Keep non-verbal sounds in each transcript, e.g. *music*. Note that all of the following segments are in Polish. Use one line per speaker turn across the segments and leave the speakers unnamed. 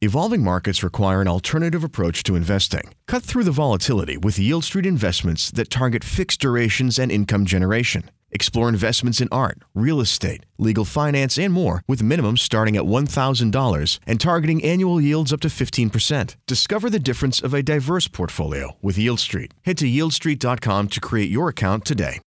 Evolving markets require an alternative approach to investing. Cut through the volatility with Yield Street investments that target fixed durations and income generation. Explore investments in art, real estate, legal finance, and more with minimums starting at $1,000 and targeting annual yields up to 15%. Discover the difference of a diverse portfolio with Yield Street. Head to yieldstreet.com to create your account today.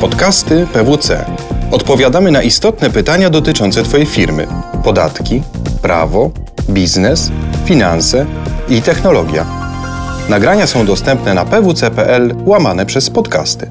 Podcasty PWC. Odpowiadamy na istotne pytania dotyczące Twojej firmy: podatki, prawo, biznes, finanse i technologia. Nagrania są dostępne na pwc.pl łamane przez podcasty.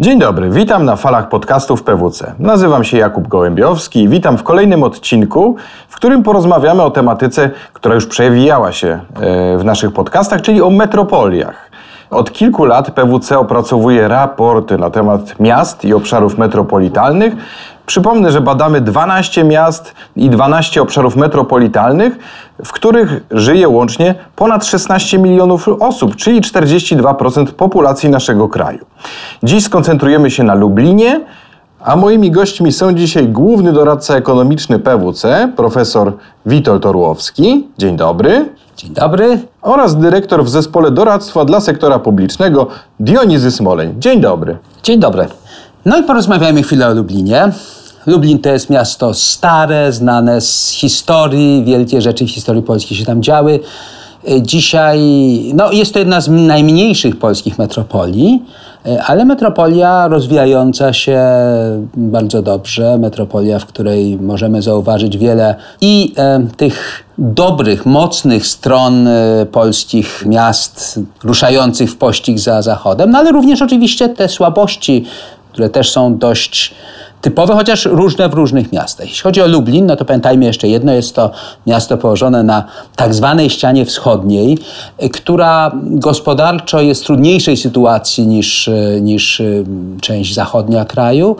Dzień dobry, witam na falach podcastów PWC. Nazywam się Jakub Gołębiowski i witam w kolejnym odcinku, w którym porozmawiamy o tematyce, która już przewijała się e, w naszych podcastach, czyli o metropoliach. Od kilku lat PWC opracowuje raporty na temat miast i obszarów metropolitalnych. Przypomnę, że badamy 12 miast i 12 obszarów metropolitalnych, w których żyje łącznie ponad 16 milionów osób, czyli 42% populacji naszego kraju. Dziś skoncentrujemy się na Lublinie, a moimi gośćmi są dzisiaj główny doradca ekonomiczny PWC, profesor Witold Orłowski. Dzień dobry.
Dzień dobry.
Oraz dyrektor w zespole doradztwa dla sektora publicznego Dionizy Smoleń. Dzień dobry.
Dzień dobry. No i porozmawiajmy chwilę o Lublinie. Lublin to jest miasto stare, znane z historii, wielkie rzeczy w historii polskiej się tam działy. Dzisiaj no, jest to jedna z najmniejszych polskich metropolii, ale metropolia rozwijająca się bardzo dobrze, metropolia, w której możemy zauważyć wiele i e, tych dobrych, mocnych stron e, polskich miast ruszających w pościg za Zachodem, no ale również oczywiście te słabości, które też są dość typowe, chociaż różne w różnych miastach. Jeśli chodzi o Lublin, no to pamiętajmy jeszcze jedno, jest to miasto położone na tak zwanej ścianie wschodniej, która gospodarczo jest w trudniejszej sytuacji niż, niż y, część zachodnia kraju,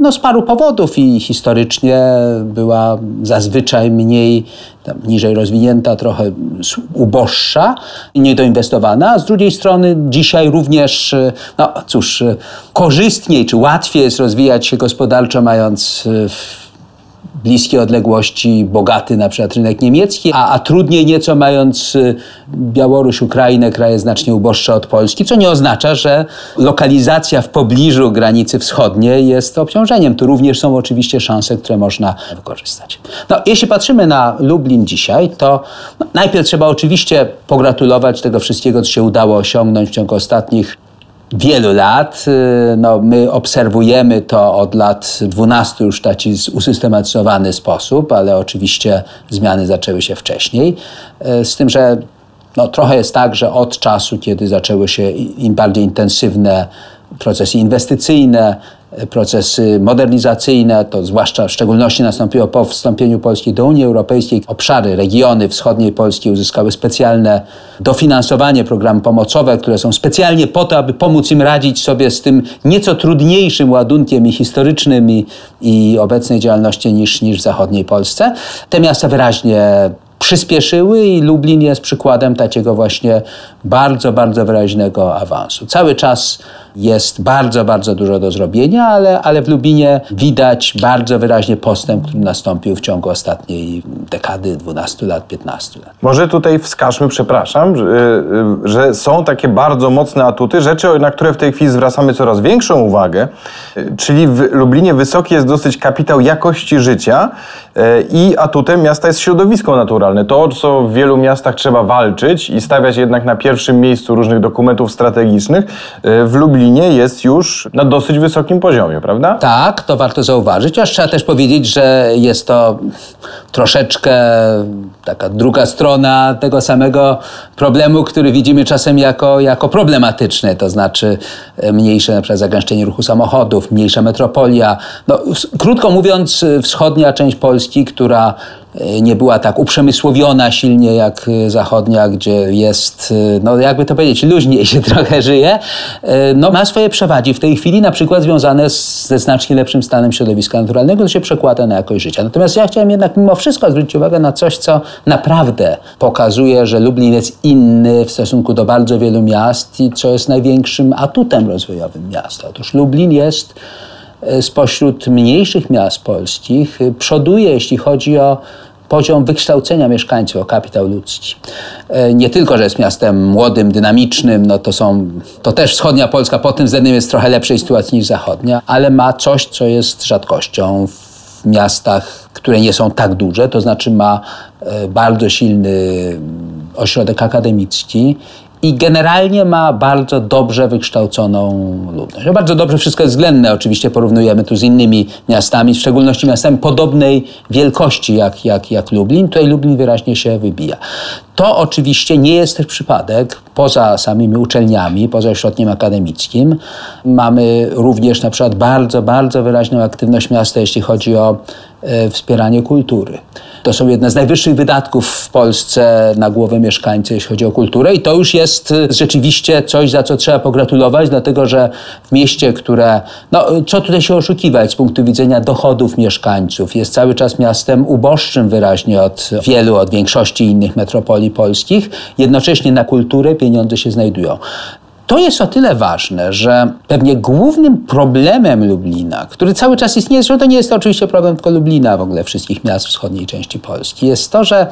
no z paru powodów i historycznie była zazwyczaj mniej niżej rozwinięta, trochę uboższa niedoinwestowana, a z drugiej strony dzisiaj również, no cóż, korzystniej czy łatwiej jest rozwijać się gospodarczo, mając bliskie odległości, bogaty na przykład rynek niemiecki, a, a trudniej nieco mając y, Białoruś, Ukrainę, kraje znacznie uboższe od Polski, co nie oznacza, że lokalizacja w pobliżu granicy wschodniej jest obciążeniem. Tu również są oczywiście szanse, które można wykorzystać. No, jeśli patrzymy na Lublin dzisiaj, to no, najpierw trzeba oczywiście pogratulować tego wszystkiego, co się udało osiągnąć w ciągu ostatnich wielu lat. Y, no, my obserwujemy to od lat 12 już w taki usystematyzowany sposób, ale oczywiście zmiany zaczęły się wcześniej. Y, z tym, że no, trochę jest tak, że od czasu, kiedy zaczęły się im bardziej intensywne procesy inwestycyjne, procesy modernizacyjne, to zwłaszcza w szczególności nastąpiło po wstąpieniu Polski do Unii Europejskiej. Obszary, regiony wschodniej Polski uzyskały specjalne dofinansowanie, programy pomocowe, które są specjalnie po to, aby pomóc im radzić sobie z tym nieco trudniejszym ładunkiem i historycznym i, i obecnej działalności niż, niż w zachodniej Polsce. Te miasta wyraźnie przyspieszyły i Lublin jest przykładem takiego właśnie bardzo, bardzo wyraźnego awansu. Cały czas jest bardzo, bardzo dużo do zrobienia, ale, ale w Lubinie widać bardzo wyraźnie postęp, który nastąpił w ciągu ostatniej dekady, 12 lat, 15 lat.
Może tutaj wskażmy, przepraszam, że, y, że są takie bardzo mocne atuty, rzeczy, na które w tej chwili zwracamy coraz większą uwagę, y, czyli w Lublinie wysoki jest dosyć kapitał jakości życia y, i atutem miasta jest środowisko naturalne. To, co w wielu miastach trzeba walczyć i stawiać jednak na pierwszym miejscu różnych dokumentów strategicznych, w Lublinie jest już na dosyć wysokim poziomie, prawda?
Tak, to warto zauważyć, aż trzeba też powiedzieć, że jest to troszeczkę taka druga strona tego samego problemu, który widzimy czasem jako, jako problematyczny, to znaczy e, mniejsze na przykład zagęszczenie ruchu samochodów, mniejsza metropolia. No, krótko mówiąc, wschodnia część Polski, która E, nie była tak uprzemysłowiona silnie jak e, zachodnia, gdzie jest, e, no jakby to powiedzieć, luźniej się *laughs* trochę żyje, no ma swoje przewagi w tej chwili, na przykład związane ze znacznie lepszym stanem środowiska naturalnego, to się przekłada na jakość życia. Natomiast ja chciałem jednak mimo wszystko zwrócić uwagę na coś, co naprawdę pokazuje, że Lublin jest inny w stosunku do bardzo wielu miast i co jest największym atutem rozwojowym miasta. Otóż Lublin jest spośród mniejszych miast polskich, przoduje, jeśli chodzi o poziom wykształcenia mieszkańców, kapitał ludzki. E, nie tylko, że jest miastem młodym, dynamicznym, no to są, to też wschodnia Polska pod tym względem jest trochę lepszej sytuacji niż zachodnia, ale ma coś, co jest rzadkością w miastach, które nie są tak duże, to znaczy ma e, bardzo silny ośrodek akademicki i generalnie ma bardzo dobrze wykształconą ludność. No bardzo dobrze, wszystko jest względne, oczywiście porównujemy tu z innymi miastami, w szczególności miastami podobnej wielkości jak, jak, jak Lublin. Tutaj Lublin wyraźnie się wybija. To oczywiście nie jest też przypadek. Poza samymi uczelniami, poza ośrodkiem akademickim, mamy również na przykład bardzo, bardzo wyraźną aktywność miasta, jeśli chodzi o e, wspieranie kultury. To są jedne z najwyższych wydatków w Polsce na głowę mieszkańca, jeśli chodzi o kulturę, i to już jest e, rzeczywiście coś, za co trzeba pogratulować, dlatego że w mieście, które, no co tutaj się oszukiwać z punktu widzenia dochodów mieszkańców, jest cały czas miastem uboższym wyraźnie od wielu, od większości innych metropolii polskich, jednocześnie na kulturę pieniądze się znajdują. To jest o tyle ważne, że pewnie głównym problemem Lublina, który cały czas istnieje, że to nie jest to oczywiście problem tylko Lublina, w ogóle wszystkich miast wschodniej części Polski, jest to, że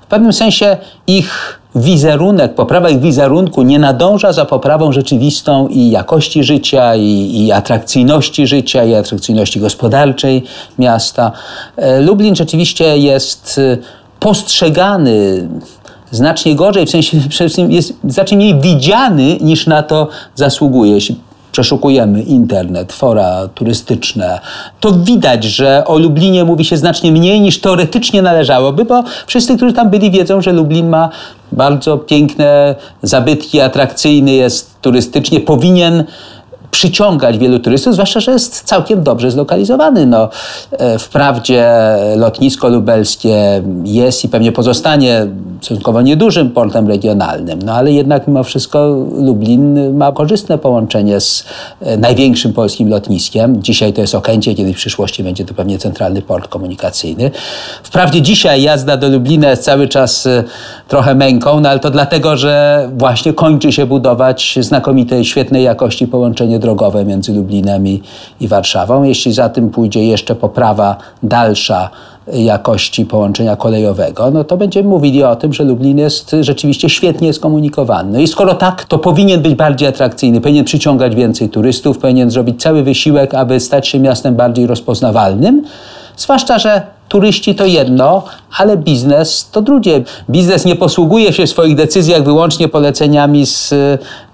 w pewnym sensie ich wizerunek, poprawa ich wizerunku nie nadąża za poprawą rzeczywistą i jakości życia, i, i atrakcyjności życia, i atrakcyjności gospodarczej miasta. E, Lublin rzeczywiście jest e, postrzegany znacznie gorzej, w sensie *laughs* przede wszystkim jest znacznie mniej widziany niż na to zasługuje. Jeśli przeszukujemy internet, fora turystyczne, to widać, że o Lublinie mówi się znacznie mniej niż teoretycznie należałoby, bo wszyscy, którzy tam byli, wiedzą, że Lublin ma bardzo piękne zabytki, atrakcyjny jest turystycznie, powinien przyciągać wielu turystów, zwłaszcza, że jest całkiem dobrze zlokalizowany. No, e, wprawdzie lotnisko lubelskie jest i pewnie pozostanie stosunkowo niedużym portem regionalnym, no ale jednak mimo wszystko Lublin ma korzystne połączenie z e, największym polskim lotniskiem. Dzisiaj to jest Okęcie, kiedy w przyszłości będzie to pewnie centralny port komunikacyjny. Wprawdzie dzisiaj jazda do Lublina jest cały czas e, trochę męką, no ale to dlatego, że właśnie kończy się budować znakomite, świetnej jakości połączenie drogowe między Lublinem i, i Warszawą. Jeśli za tym pójdzie jeszcze poprawa dalsza jakości połączenia kolejowego, no to będziemy mówili o tym, że Lublin jest rzeczywiście świetnie skomunikowany. I skoro tak, to powinien być bardziej atrakcyjny, powinien przyciągać więcej turystów, powinien zrobić cały wysiłek, aby stać się miastem bardziej rozpoznawalnym. Zwłaszcza, że turyści to jedno, ale biznes to drugie. Biznes nie posługuje się w swoich decyzjach wyłącznie poleceniami z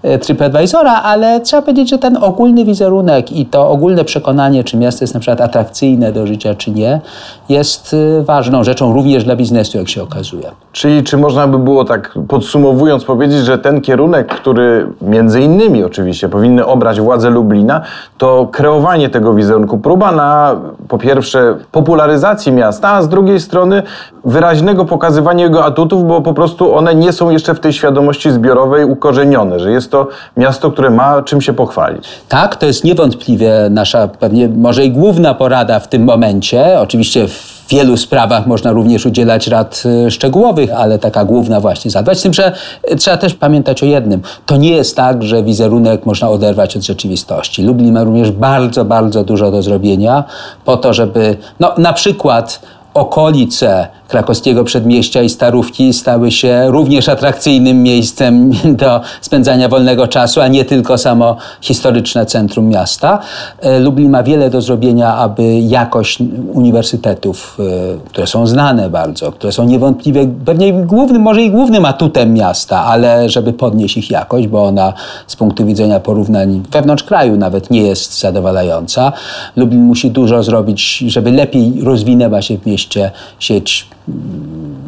e, TripAdvisora, ale trzeba powiedzieć, że ten ogólny wizerunek i to ogólne przekonanie, czy miasto jest na przykład atrakcyjne do życia, czy nie, jest e, ważną rzeczą również dla biznesu, jak się okazuje.
Czyli czy można by było tak podsumowując powiedzieć, że ten kierunek, który między innymi oczywiście powinny obrać władze Lublina, to kreowanie tego wizerunku, próba na po pierwsze popularyzacji miasta, a z drugiej strony wyraźnego pokazywania jego atutów, bo po prostu one nie są jeszcze w tej świadomości zbiorowej ukorzenione, że jest to miasto, które ma czym się pochwalić.
Tak, to jest niewątpliwie nasza pewnie może i główna porada w tym momencie. Oczywiście w wielu sprawach można również udzielać rad y, szczegółowych, ale taka główna właśnie zadbać. Z tym, że y, trzeba też pamiętać o jednym. To nie jest tak, że wizerunek można oderwać od rzeczywistości. Lublin ma również bardzo, bardzo dużo do zrobienia po to, żeby no, na przykład okolice krakowskiego przedmieścia i Starówki stały się również atrakcyjnym miejscem *laughs* do spędzania wolnego czasu, a nie tylko samo historyczne centrum miasta. E, Lublin ma wiele do zrobienia, aby jakość uniwersytetów, e, które są znane bardzo, które są niewątpliwie pewnie głównym, może i głównym atutem miasta, ale żeby podnieść ich jakość, bo ona z punktu widzenia porównań wewnątrz kraju nawet nie jest zadowalająca. Lublin musi dużo zrobić, żeby lepiej rozwinęła się w mieście sieć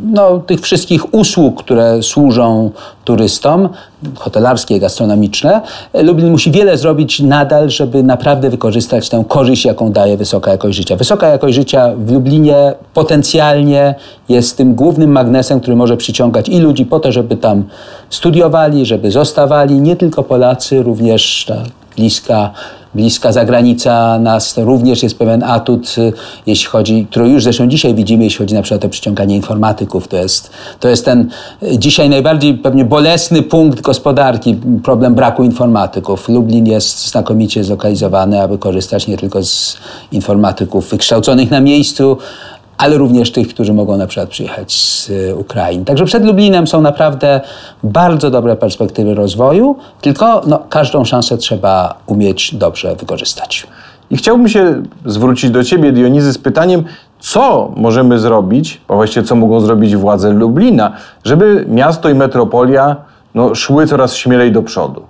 no, tych wszystkich usług, które służą turystom, hotelarskie, gastronomiczne, Lublin musi wiele zrobić nadal, żeby naprawdę wykorzystać tę korzyść, jaką daje wysoka jakość życia. Wysoka jakość życia w Lublinie potencjalnie jest tym głównym magnesem, który może przyciągać i ludzi po to, żeby tam studiowali, żeby zostawali, nie tylko Polacy, również ta bliska bliska zagranica nas również jest pewien atut, y, jeśli chodzi, który już zresztą dzisiaj widzimy, jeśli chodzi na przykład o przyciąganie informatyków. To jest, to jest ten y, dzisiaj najbardziej pewnie bolesny punkt gospodarki, problem braku informatyków. Lublin jest znakomicie zlokalizowany, aby korzystać nie tylko z informatyków wykształconych na miejscu, ale również tych, którzy mogą na przykład przyjechać z y, Ukrainy. Także przed Lublinem są naprawdę bardzo dobre perspektywy rozwoju, tylko no, każdą szansę trzeba umieć dobrze wykorzystać.
I chciałbym się zwrócić do Ciebie, Dionizy, z pytaniem, co możemy zrobić, a właściwie co mogą zrobić władze Lublina, żeby miasto i metropolia no, szły coraz śmielej do przodu?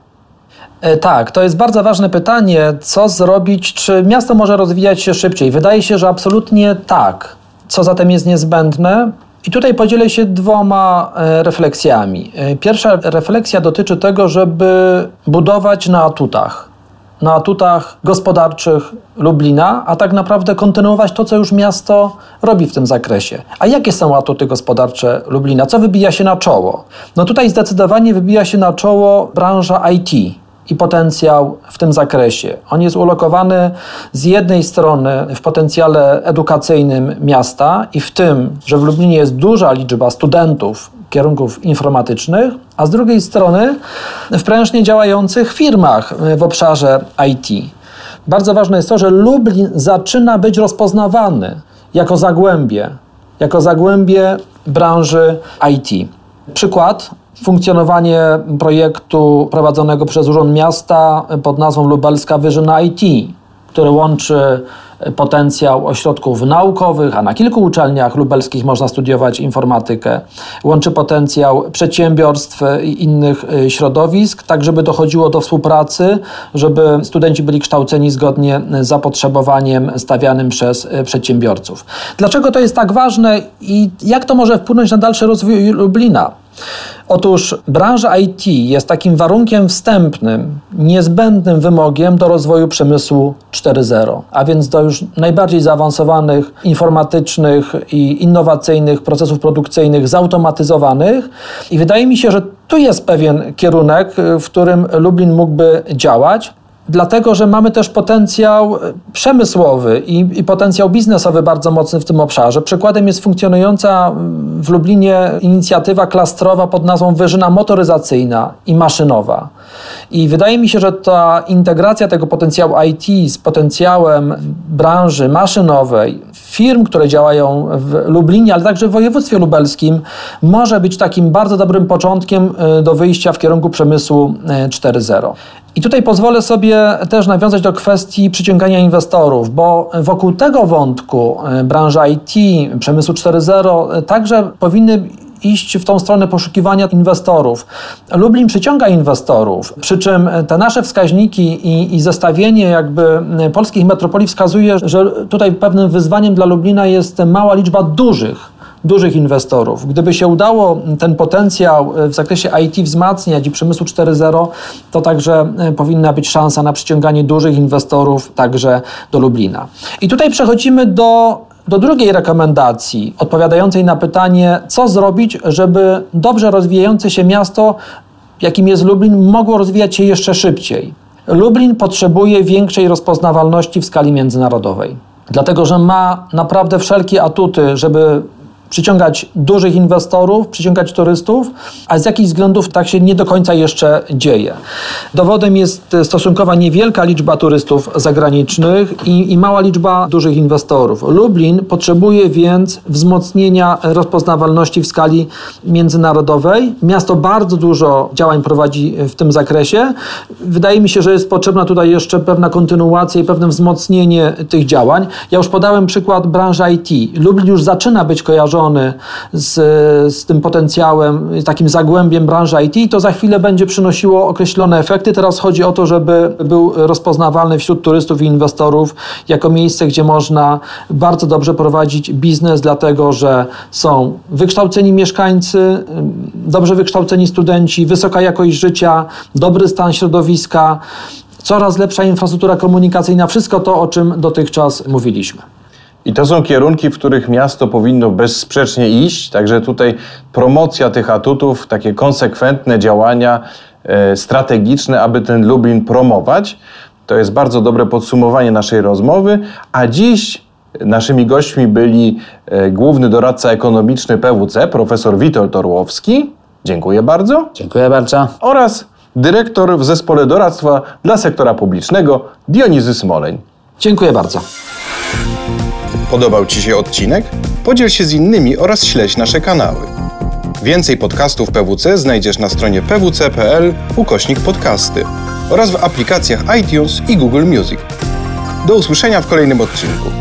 E, tak, to jest bardzo ważne pytanie, co zrobić, czy miasto może rozwijać się szybciej. Wydaje się, że absolutnie tak. Co zatem jest niezbędne? I tutaj podzielę się dwoma e, refleksjami. E, pierwsza refleksja dotyczy tego, żeby budować na atutach. Na atutach gospodarczych Lublina, a tak naprawdę kontynuować to, co już miasto robi w tym zakresie. A jakie są atuty gospodarcze Lublina? Co wybija się na czoło? No tutaj zdecydowanie wybija się na czoło branża IT i potencjał w tym zakresie. On jest ulokowany z jednej strony w potencjale edukacyjnym miasta i w tym, że w Lublinie jest duża liczba studentów kierunków informatycznych, a z drugiej strony w prężnie działających firmach w obszarze IT. Bardzo ważne jest to, że Lublin zaczyna być rozpoznawany jako zagłębie, jako zagłębie branży IT. Przykład funkcjonowanie projektu prowadzonego przez Urząd Miasta pod nazwą Lubelska Wyżyna IT, który łączy potencjał ośrodków naukowych, a na kilku uczelniach lubelskich można studiować informatykę. Łączy potencjał przedsiębiorstw i innych y, środowisk, tak żeby dochodziło do współpracy, żeby studenci byli kształceni zgodnie z zapotrzebowaniem stawianym przez y, przedsiębiorców. Dlaczego to jest tak ważne i jak to może wpłynąć na dalszy rozwój Lublina? Otóż branża IT jest takim warunkiem wstępnym, niezbędnym wymogiem do rozwoju przemysłu 4.0, a więc do już najbardziej zaawansowanych informatycznych i innowacyjnych procesów produkcyjnych, zautomatyzowanych. I wydaje mi się, że tu jest pewien kierunek, w którym Lublin mógłby działać dlatego że mamy też potencjał przemysłowy i, i, potencjał biznesowy bardzo mocny w tym obszarze. Przykładem jest funkcjonująca w Lublinie inicjatywa klastrowa pod nazwą Wyżyna Motoryzacyjna i Maszynowa. I wydaje mi się, że ta integracja tego potencjału IT z potencjałem branży maszynowej, firm, które działają w Lublinie, ale także w województwie lubelskim, może być takim bardzo dobrym początkiem y, do wyjścia w kierunku przemysłu 4.0. I tutaj pozwolę sobie też nawiązać do kwestii przyciągania inwestorów, bo wokół tego wątku y, branża IT, przemysłu 4.0 także powinny iść w tą stronę poszukiwania inwestorów. Lublin przyciąga inwestorów, przy czym te nasze wskaźniki i, i zestawienie jakby polskich metropolii wskazuje, że tutaj pewnym wyzwaniem dla Lublina jest mała liczba dużych dużych inwestorów. Gdyby się udało ten potencjał w zakresie IT wzmacniać i przemysłu 4.0, to także powinna być szansa na przyciąganie dużych inwestorów także do Lublina. I tutaj przechodzimy do do drugiej rekomendacji, odpowiadającej na pytanie, co zrobić, żeby dobrze rozwijające się miasto, jakim jest Lublin, mogło rozwijać się jeszcze szybciej. Lublin potrzebuje większej rozpoznawalności w skali międzynarodowej, dlatego że ma naprawdę wszelkie atuty, żeby przyciągać dużych inwestorów, przyciągać turystów, a z jakichś względów tak się nie do końca jeszcze dzieje. Dowodem jest stosunkowa niewielka liczba turystów zagranicznych i, i mała liczba dużych inwestorów. Lublin potrzebuje więc wzmocnienia rozpoznawalności w skali międzynarodowej. Miasto bardzo dużo działań prowadzi w tym zakresie. Wydaje mi się, że jest potrzebna tutaj jeszcze pewna kontynuacja i pewne wzmocnienie tych działań. Ja już podałem przykład branży IT. Lublin już zaczyna być kojarzony z, z tym potencjałem, takim zagłębiem branży IT, to za chwilę będzie przynosiło określone efekty. Teraz chodzi o to, żeby był rozpoznawalny wśród turystów i inwestorów jako miejsce, gdzie można bardzo dobrze prowadzić biznes, dlatego że są wykształceni mieszkańcy, dobrze wykształceni studenci, wysoka jakość życia, dobry stan środowiska, coraz lepsza infrastruktura komunikacyjna, wszystko to, o czym dotychczas mówiliśmy.
I to są kierunki, w których miasto powinno bezsprzecznie iść, także tutaj promocja tych atutów, takie konsekwentne działania e, strategiczne, aby ten Lublin promować. To jest bardzo dobre podsumowanie naszej rozmowy, a dziś naszymi gośćmi byli e, główny doradca ekonomiczny PWC, profesor Witold Orłowski. Dziękuję bardzo.
Dziękuję bardzo.
Oraz dyrektor w zespole doradztwa dla sektora publicznego Dionizy Smoleń.
Dziękuję bardzo.
Podobał Ci się odcinek?
podziel się z innymi oraz śledź nasze kanały. Więcej podcastów PWC znajdziesz na stronie pwc.pl ukośnik podcasty oraz w aplikacjach iTunes i Google Music. Do usłyszenia w kolejnym odcinku.